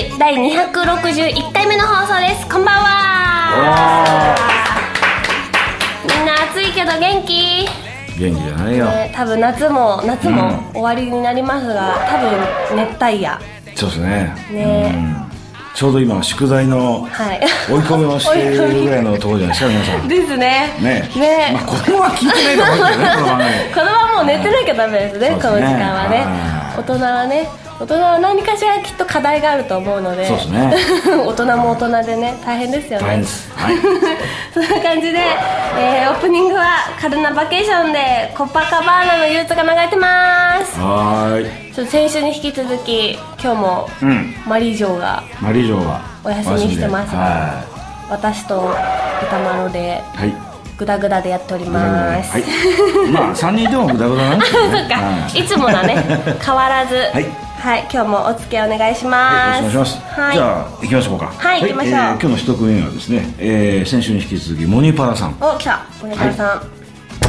日第261回目の放送です。こんばんは。みんな暑いけど元気？元気じゃないよ、ね、多分夏も夏も終わりになりますが、多分熱帯夜。そうですね。ね。うん。ちょうど今宿題のはい。追い込みをしているぐらいのところじゃないですか皆さん。ね ですね。えまあ、これは聞いてないと思うんですよねこの番組。子供はもう寝てなきゃダメですねね。この時間はね。はい大人はね大人は何かしらきっと課題があると思うのでそうですね。大人も大人でね大変ですよね。大変です。はい。そんな感じで、えーオープニングはカルナバケーションでコパカバーナの憂鬱が流れてます。はーい。ちょっと先週に引き続き今日もうん。マリージョーがマリージョーはお休みしてますがは私と歌丸でいはいグダグダでやっております、はい。まあ3人でもグダグダなんですけどね。そっか、はい。いつもだね 変わらず。はい。はい、今日もお付き合いお願いしはます。い、よろしくお願いします、はい。じゃあ行きましょうか。はい行きましょう。えー今日の一組目はですね、えー先週に引き続きモニパラさん。お来た。お姉さん、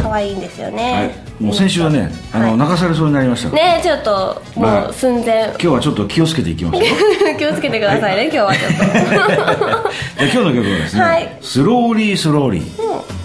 可愛いんですよね、はい。もう先週はねあの、はい。泣かされそうになりましたねちょっともはいう寸前、今日はちょっと気をつけていきますよ 気をつけてくださいね、今日はちょっと。で今日の曲はですね、はい。スローリースローリー。霧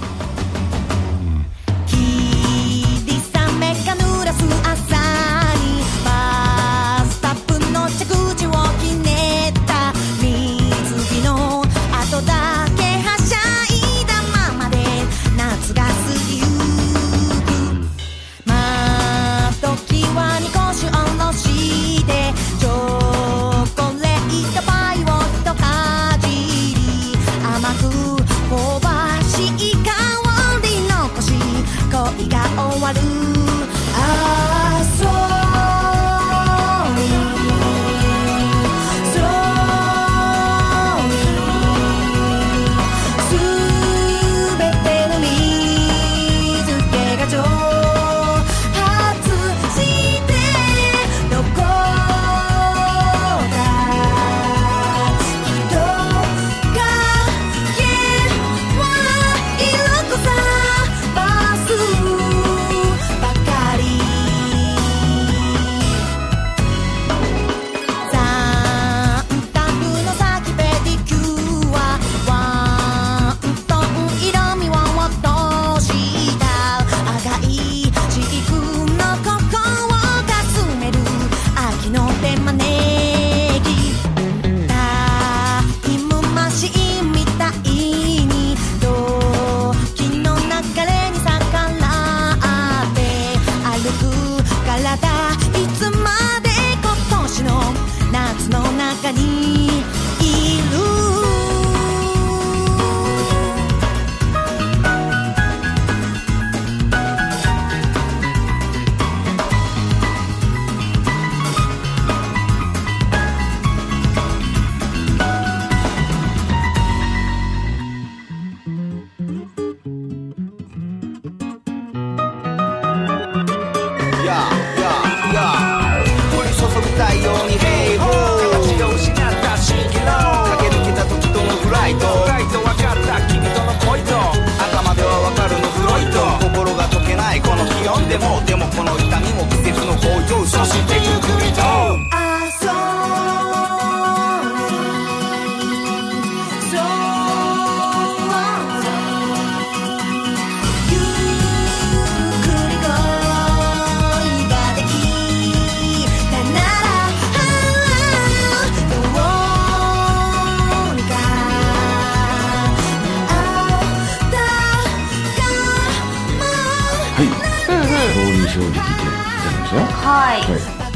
ーリースローリー聞い。てい。ただきますよはい、は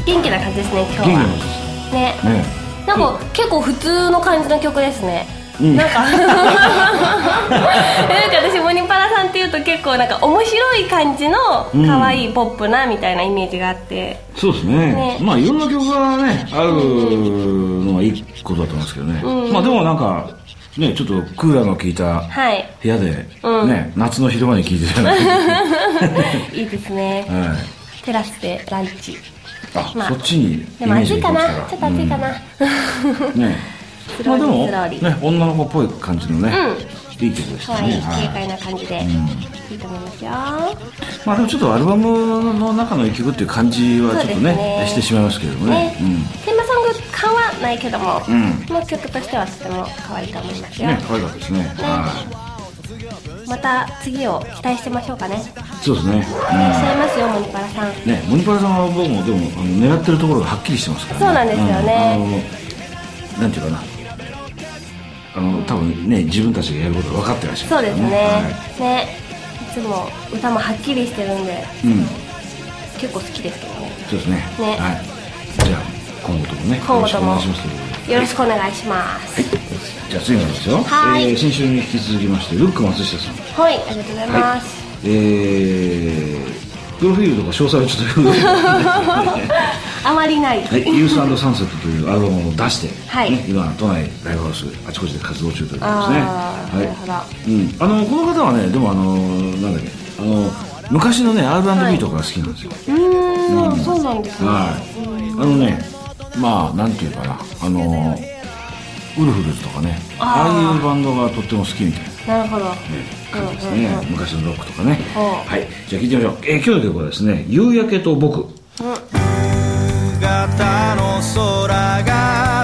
元気な感じですね今日は。元気なんですね。ね。なんか結構普通の感じの曲ですね、うん。なんか。私モニパラさんっていうと結構なんか面白い感じの可愛いポップなみたいなイメージがあって、そうですね。ね。まあいろんな曲がねあるのはいいことだと思いますけどね、まあでもなんかねちょっとクーラーの効いたはい。部屋で、うん。ね夏の昼間に聴いてるような曲いいですね。はい。テラスでランチ。あ、まあそっちにイでもメージ暑いかな。ちょっと暑いかな、うん。ね。まあでもね女の子っぽい感じのね、いい曲でしたね。はい軽快な感じで、いいと思いますよ。まあでもちょっとアルバムの中の一曲っていう感じはちょっとねね。してしまいますけれどもね。ね、テーマソング感はないけども、ん。もう曲としてはとても可愛いと思いますよ、うんね可愛かったですね。はまた次を期待してましょうかね、いそうですね、いらっしゃいますよモニパラさん。うん、ねモニパラさんは僕もでもあの狙ってるところがはっきりしてますからね。そうなんですよね。うん。あのなんていうかな。あの多分ね自分たちがやることが分かってらっしゃるそうですね、はい。ね。いつも歌もはっきりしてるんでうん。結構好きですけどね。そうですね。ね。はい。じゃあ今後ともねもよろしくお願いしますといしくお願いします。じゃあ次のですよ、はい。えー先週に引き続きましてルック松下さん。はい、ありがとうございます、えープロフィールとか詳細はちょっと読んで あまりない、はい、ユースサンセットというアルバムを出して、はい。ね、今都内ライブハウスあちこちで活動中ということですね。はい。なるほど。うん、あのこの方はねでもあのなんだっけあの昔のね R&B とかが好きなんですよ、うーん、そうなんですね、はい、あのねまあなんていうかな。あのウルフルズとかね。ああいうバンドがとっても好きみたいな。なるほど、ね感じですね、うん。うんうん昔のロックとかね。はい。じゃあ聞いてみましょう、えー今日の曲はですね「夕焼けと僕」夕方の空が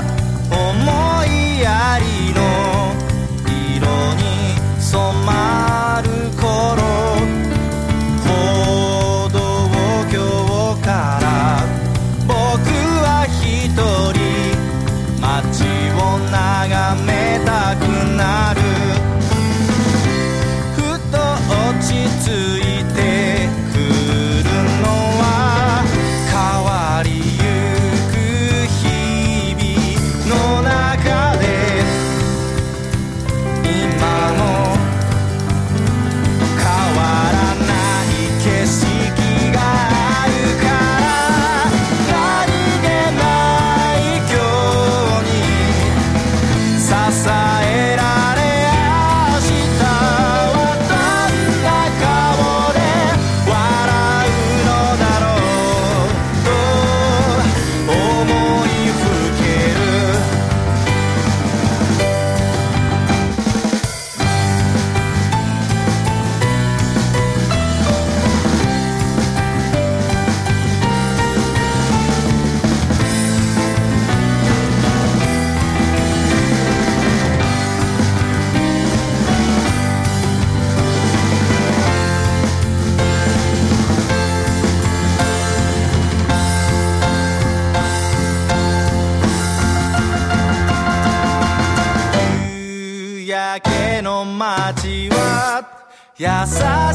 優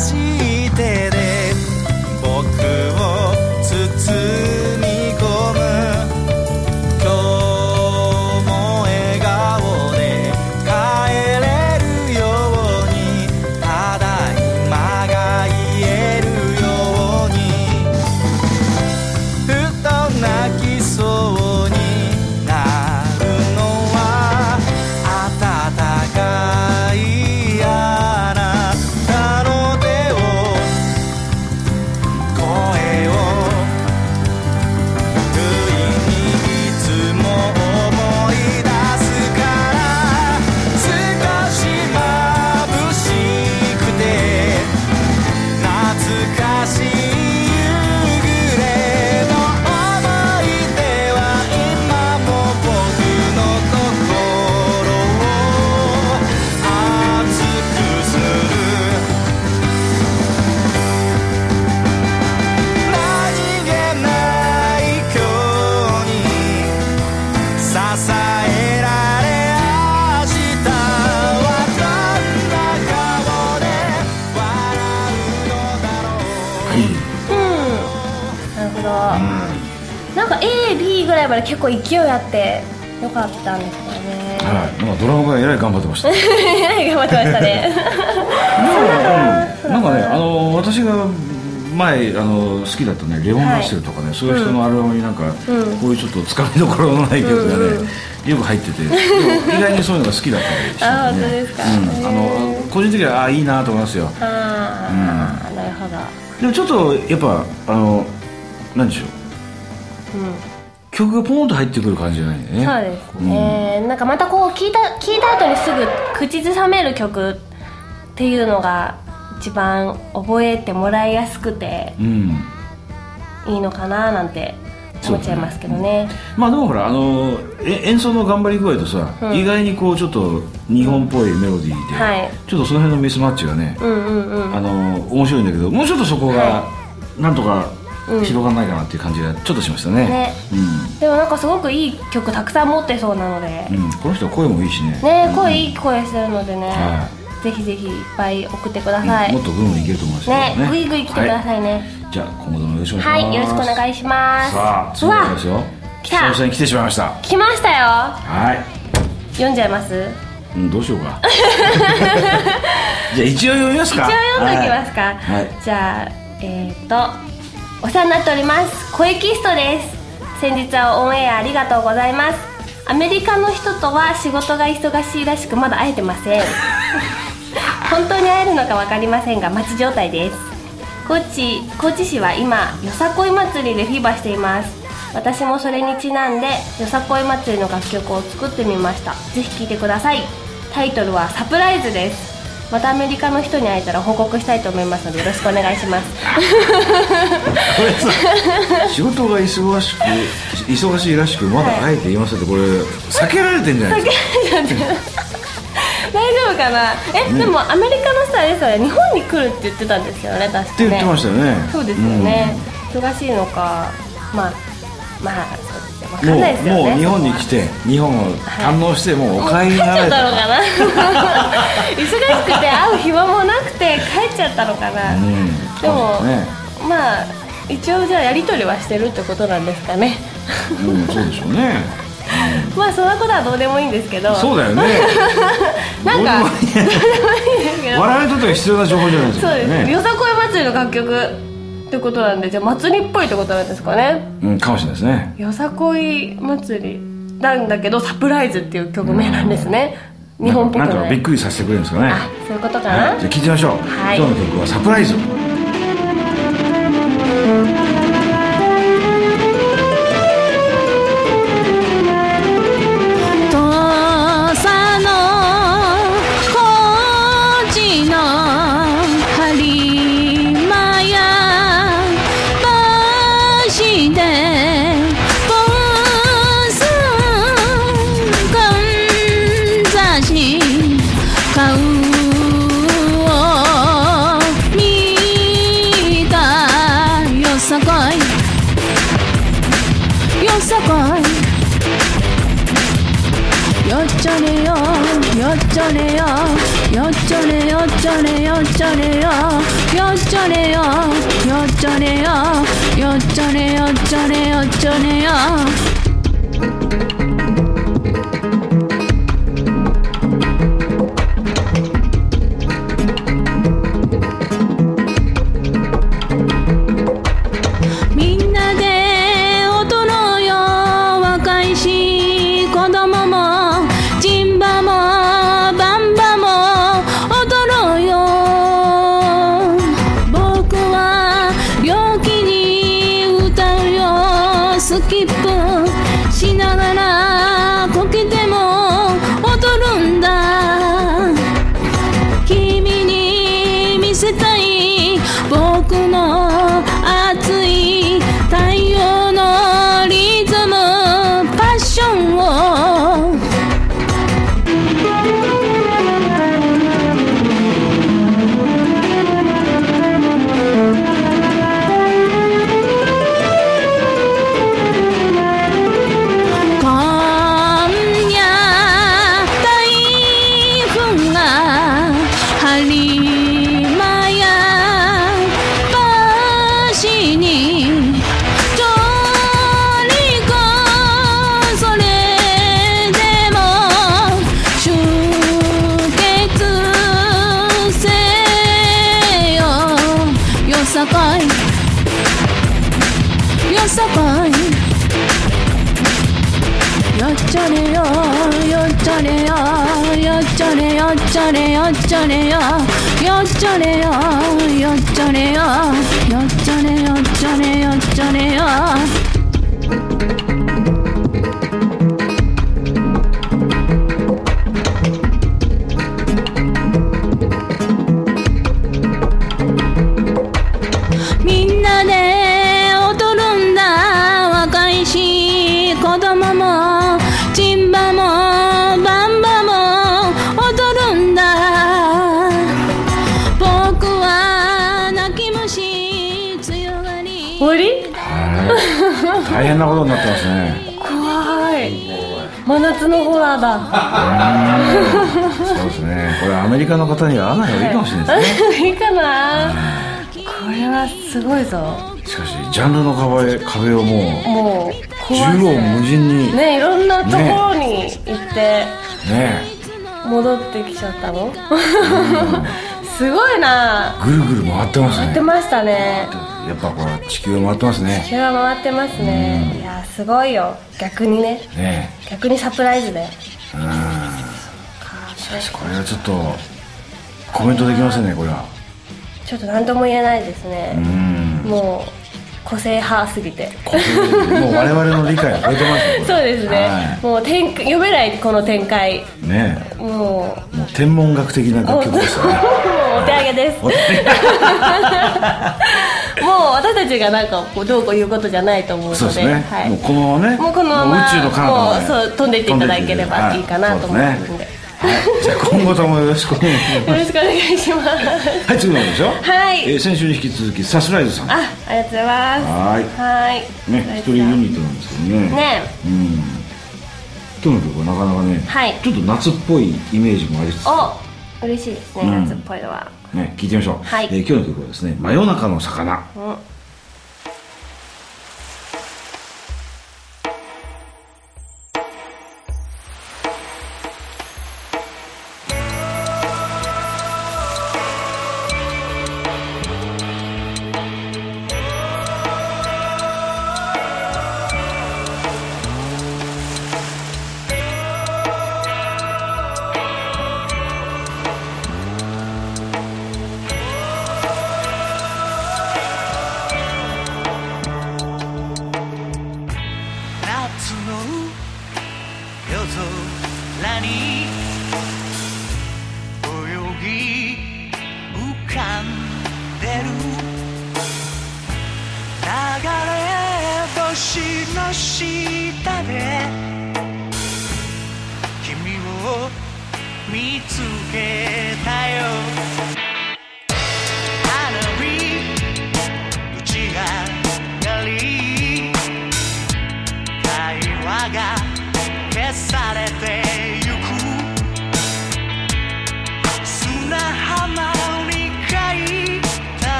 しい手で勢いあってよかったんですけどね。はい、なんかドラマがえらい頑張ってました。頑張ってましたね。うんなんかね、あの私が前あの好きだったねレオン・ラッセルとかね、そういう人のアルバムになんか、こういうちょっとつかみどころのない曲がね、よく入ってて意外にそういうのが好きだったりして、ね、あ本当ですか。うん、あの個人的にはあいいなと思いますよ。ああ、なるほど。でもちょっとやっぱあの何でしょう曲がポンと入ってくる感じじゃないね。そうですね、なんかまたこう聞いた聞いた後にすぐ口ずさめる曲っていうのが一番覚えてもらいやすくてうん。いいのかななんて思っちゃいますけどね。まあでもほらあのえ演奏の頑張り具合とさ、意外にこうちょっと日本っぽいメロディーで、はい。ちょっとその辺のミスマッチがね、うんうんうん。あの面白いんだけどもうちょっとそこがなんとか広がらないかなっていう感じがちょっとしましたね。ね。でもなんかすごくいい曲たくさん持ってそうなので。うん、うん、この人は声もいいしね。ね声いい声してるのでね、はぜひぜひいっぱい送ってください、もっとぐんぐんいけると思いますけどね。ぐいぐい来てくださいね。はい。じゃあ今後ともよろしくお願いします。はい、よろしくお願いします。さあ次ですよ。来た。久々に来てしまいました。来ましたよ。はい。読んじゃいます？うん、どうしようか。じゃあ一応読みます一応か読んでおきますか、はい、はい。じゃあえっ、とお世話になっております。声キストです。先日はオンエアありがとうございます。アメリカの人とは仕事が忙しいらしくまだ会えてません。本当に会えるのか分かりませんが待ち状態です。高知高知市は今よさこい祭りでフィーバーしています。私もそれにちなんでよさこい祭りの楽曲を作ってみました。ぜひ聴いてください。タイトルはサプライズです。またアメリカの人に会えたら報告したいと思いますのでよろしくお願いします。仕事が忙しく忙しいらしくまだあえて言いますってこれ避けられてんじゃないですか？大丈夫かな？え、でもアメリカの人はあれですよね。日本に来るって言ってたんですよね確かね。って言ってましたよね。そうですよね、忙しいのかまあまあそうですもうもう日本に来て日本を堪能してもうお帰りになられた。帰っちゃったのかな忙しくて会う暇もなくて帰っちゃったのかな、うん。でもね。まあ一応じゃあやり取りはしてるってことなんですかね。うんそうでしょうね。まあそんなことはどうでもいいんですけど。そうだよね。なんかどうでもいにとっては必要な情報じゃないですかそうです、ねよさこい祭りの楽曲ってことなんでじゃあ祭りっぽいってことなんですかね。うんかもしれないですね。よさこい祭りなんだけどサプライズっていう曲名なんですね、日本っぽくないなんかびっくりさせてくれるんですかね。あそういうことかな、はい、じゃあ聞いてみましょう、はい。今日の曲はサプライズーだそうですね。これアメリカの方には合わない方がいいかもしれないですね。いいかなこれはすごい。ぞしかしジャンルの壁壁をもうもう縦怖横無尽にねねいろんなところに行ってね。戻ってきちゃったの？すごいな。ぐるぐる回ってますね。やってましたねやっぱこれ地球は回ってますね。毛は回ってますね。いやすごいよ。逆にね。ね逆にサプライズでうん。しかしこれはちょっとコメントできませんねこれは。ちょっと何とも言えないですね。うん。もう個性派すぎて。もう我々の理解を超えてますよこれ。そうですね、はもう展開読めないこの展開。いねもう。もう天文学的な楽曲ですよね手上げです もう私たちがなんかこうどうこう言うことじゃないと思うので。そうですね、はい、もうこのままね。もうこのまま宇宙の彼方まそう飛んでいっていただければい。いかなと思ってるんで、はい。じゃあ今後ともよろしくお願いします。よろしくお願いします。はい次の方でしょ？はい。えー先週に引き続きサスライズさん。あありがとうございます。はい。はい。ね一人ユニットなんですけどね。ね。うん。今日の曲はなかなかね、はい。ちょっと夏っぽいイメージもありつつ。お嬉しいですね、うん。夏っぽいのは。ね聞いてみましょう、はい。えー今日の曲はですね「真夜中の魚」うん星の下で君を見つけたよ。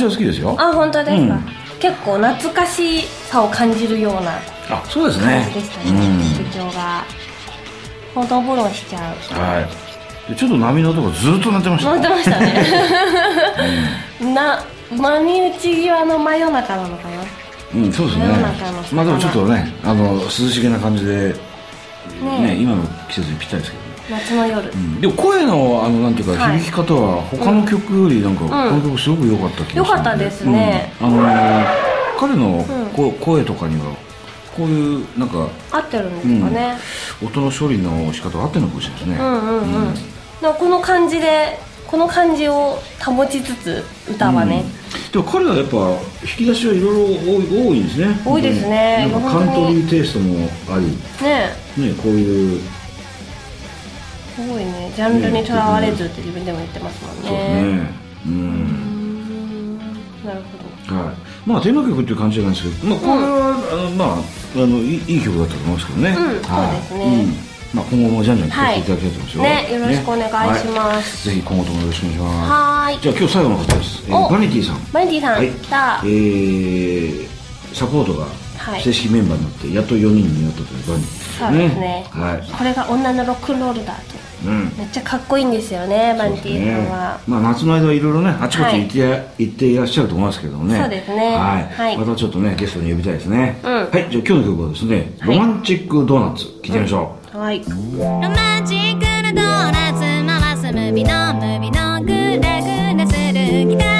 私は好きですよ。あ本当ですか、うん。結構懐かしさを感じるようなあそうですね。感じでしたね。曲調がほどぼろしちゃう。うんはい。でちょっと波のとこずっと鳴ってました。乗ってましたね。な波打ち際の真夜中なのかな？うんそうですね。まあでもちょっとねあの涼しげな感じでねね今の季節にぴったりですけどね夏の夜、でも声のあのなんていうかはい。響き方は他の曲よりなんかこの曲すごく良かった気がするん良かったですね。うん。あのー彼のん。こ声とかにはこういうなんか合ってるんですかね、音の処理の仕方が合ってるのかもしれないですね。うん、うんうん。でもこの感じでこの感じを保ちつつ歌はね、でも彼はやっぱ引き出しはいろいろ多い多いんですね。多いですね。なんかカントリーテイストもあり。ね。ねこういうすごいね。ジャンルにとらわれずって自分でも言ってますもんそうですね。ねうん。うんなるほど。はい、まあテーマ曲っていう感じじゃないですけど、まあ、これは、あのまああのいいいい曲だったと思いますけどね、うんはい。そうですね。うん。まあ、今後もじゃんじゃん聴いていただきたいと思いますよ、はい。ねよろしくお願いします。はい。ぜひ今後ともよろしくお願いします。はーい。じゃあ今日最後の方です、えーお。バニティさん。バニティさん、はい。来たえー、サポートがはい。正式メンバーになってやっと4人になったというバニティそうですね。はい。これが女のロックンロールだとうん。めっちゃかっこいいんですよねバニティさんは、まあ、夏の間はいろいろねあちこち行って,、行っていらっしゃると思いますけどもね。そうですね。はい、はい。またちょっとねゲストに呼びたいですね、うん。はい。じゃあ今日の曲はですね「はい。ロマンチックドーナツ」聴いてみましょう、はい。ロマンチックなドーナツ回すムービーのムービーのグラグラする期待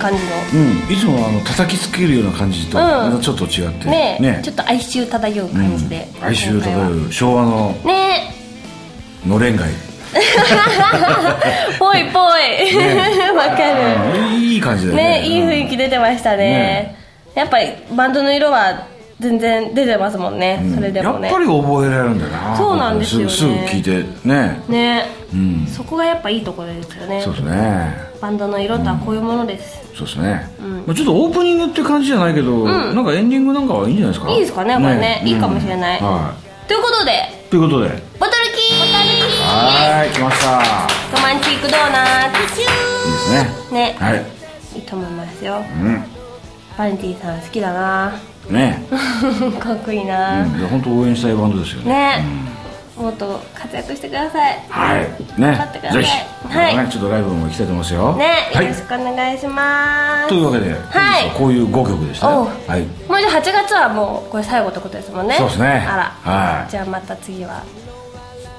感じうん、いつもあの叩きつけるような感じとうん。またちょっと違って。のねねちょっと哀愁漂う感じで、哀愁今回は漂う昭和のねのれん街 ぽいぽい。わ、かる。いい感じだよね。ねいい雰囲気出てましたね。ねやっぱりバンドの色は全然出てますもんね、うん。それでもね。やっぱり覚えられるんだよな。そうなんですよね。すぐすぐ聞いてね。ね、うん。そこがやっぱいいところですよね。そうですね。バンドの色とはこういうものです、そうですね、まあ、ちょっとオープニングって感じじゃないけど、なんかエンディングなんかはいいんじゃないですか？いいですかねこれね。いいかもしれない。うん。はということで。いということで。ボトルキーはーい来ました。ロマンチックドーナツ。チュいいですね。ーね。はい。いいと思いますよ。うん。バレンティンさん好きだなね。かっこいいな、うんいや本当応援したいバンドですよね。ね、もっと活躍してください。はい。頑張ってください。ねぜひ、はい。ね、ちょっとライブも行きたいと思いますよ。ね、はい。よろしくお願いします。というわけで、本日はこういう5曲でした。ねはい。もうじゃあ8月はもうこれ最後ってことですもんね。そうですね。あら、はい。じゃあまた次は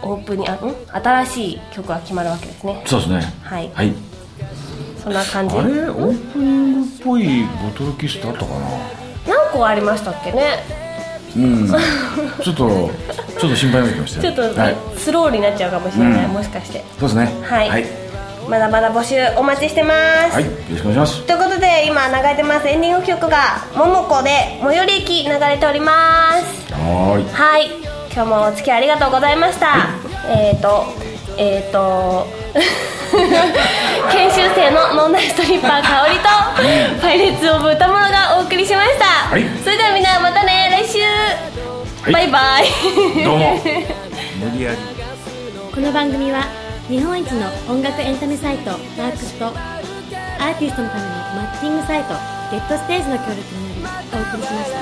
オープニングあん？新しい曲が決まるわけですね。そうですね。はい。はい。そんな感じ。あれ？オープニングっぽいボトルキスってあったかな？何個ありましたっけね？うん。ちょっとちょっと心配になってきましたちょっと、はい。スローになっちゃうかもしれない、うん。もしかして。そうですね。はい。はい、まだまだ募集お待ちしてます、はい。よろしくお願いします。ということで今流れてますエンディング曲が「ももこ」で最寄り駅流れております。はーい。はい。今日もお付き合いありがとうございました、えっ、ー、とえっ、ー、と研修生のノンナイストリッパー香りとパイレーツ・オブ歌物がお送りしました、はい。それではみんなまたね来週、はい。バイバイ。どうも。無理やり。この番組は日本一の音楽エンタメサイトマークスとアーティストのためのマッチングサイトゲットステージの協力によりお送りしました。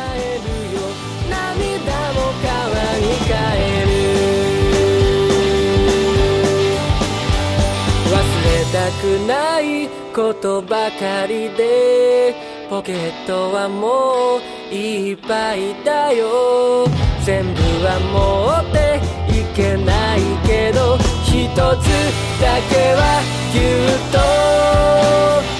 涙も川に変えるたくないことばかりでポケットはもういっぱいだよ。全部は持っていけないけど一つだけはぎゅっと。